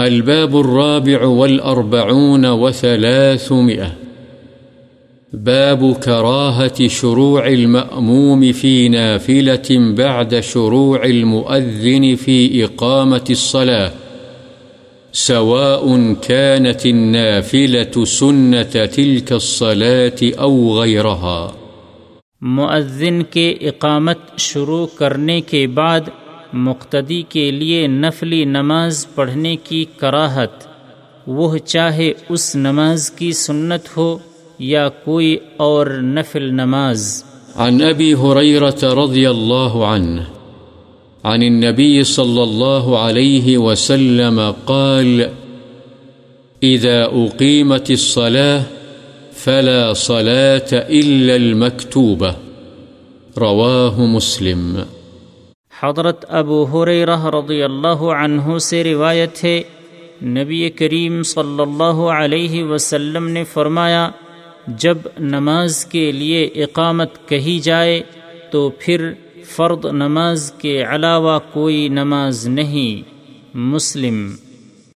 الباب الرابع والأربعون وثلاثمئة باب كراهة شروع المأموم في نافلة بعد شروع المؤذن في إقامة الصلاة. سواء كانت النافلة سنة تلك الصلاة أو غيرها. مؤذن کے اقامت شروع کرنے کے بعد مقتدی کے لیے نفلی نماز پڑھنے کی کراہت۔ وہ چاہے اس نماز کی سنت ہو یا کوئی اور نفل نماز۔ عن أبي هريرة رضي الله عنه عن النبي صلى الله عليه وسلم قال إذا أقيمت الصلاة فلا صلاة إلا المكتوبة رواه مسلم۔ حضرت ابو حریرہ رضی اللہ عنہ سے روایت ہے، نبی کریم صلی اللہ علیہ وسلم نے فرمایا، جب نماز کے لیے اقامت کہی جائے تو پھر فرد نماز کے علاوہ کوئی نماز نہیں۔ مسلم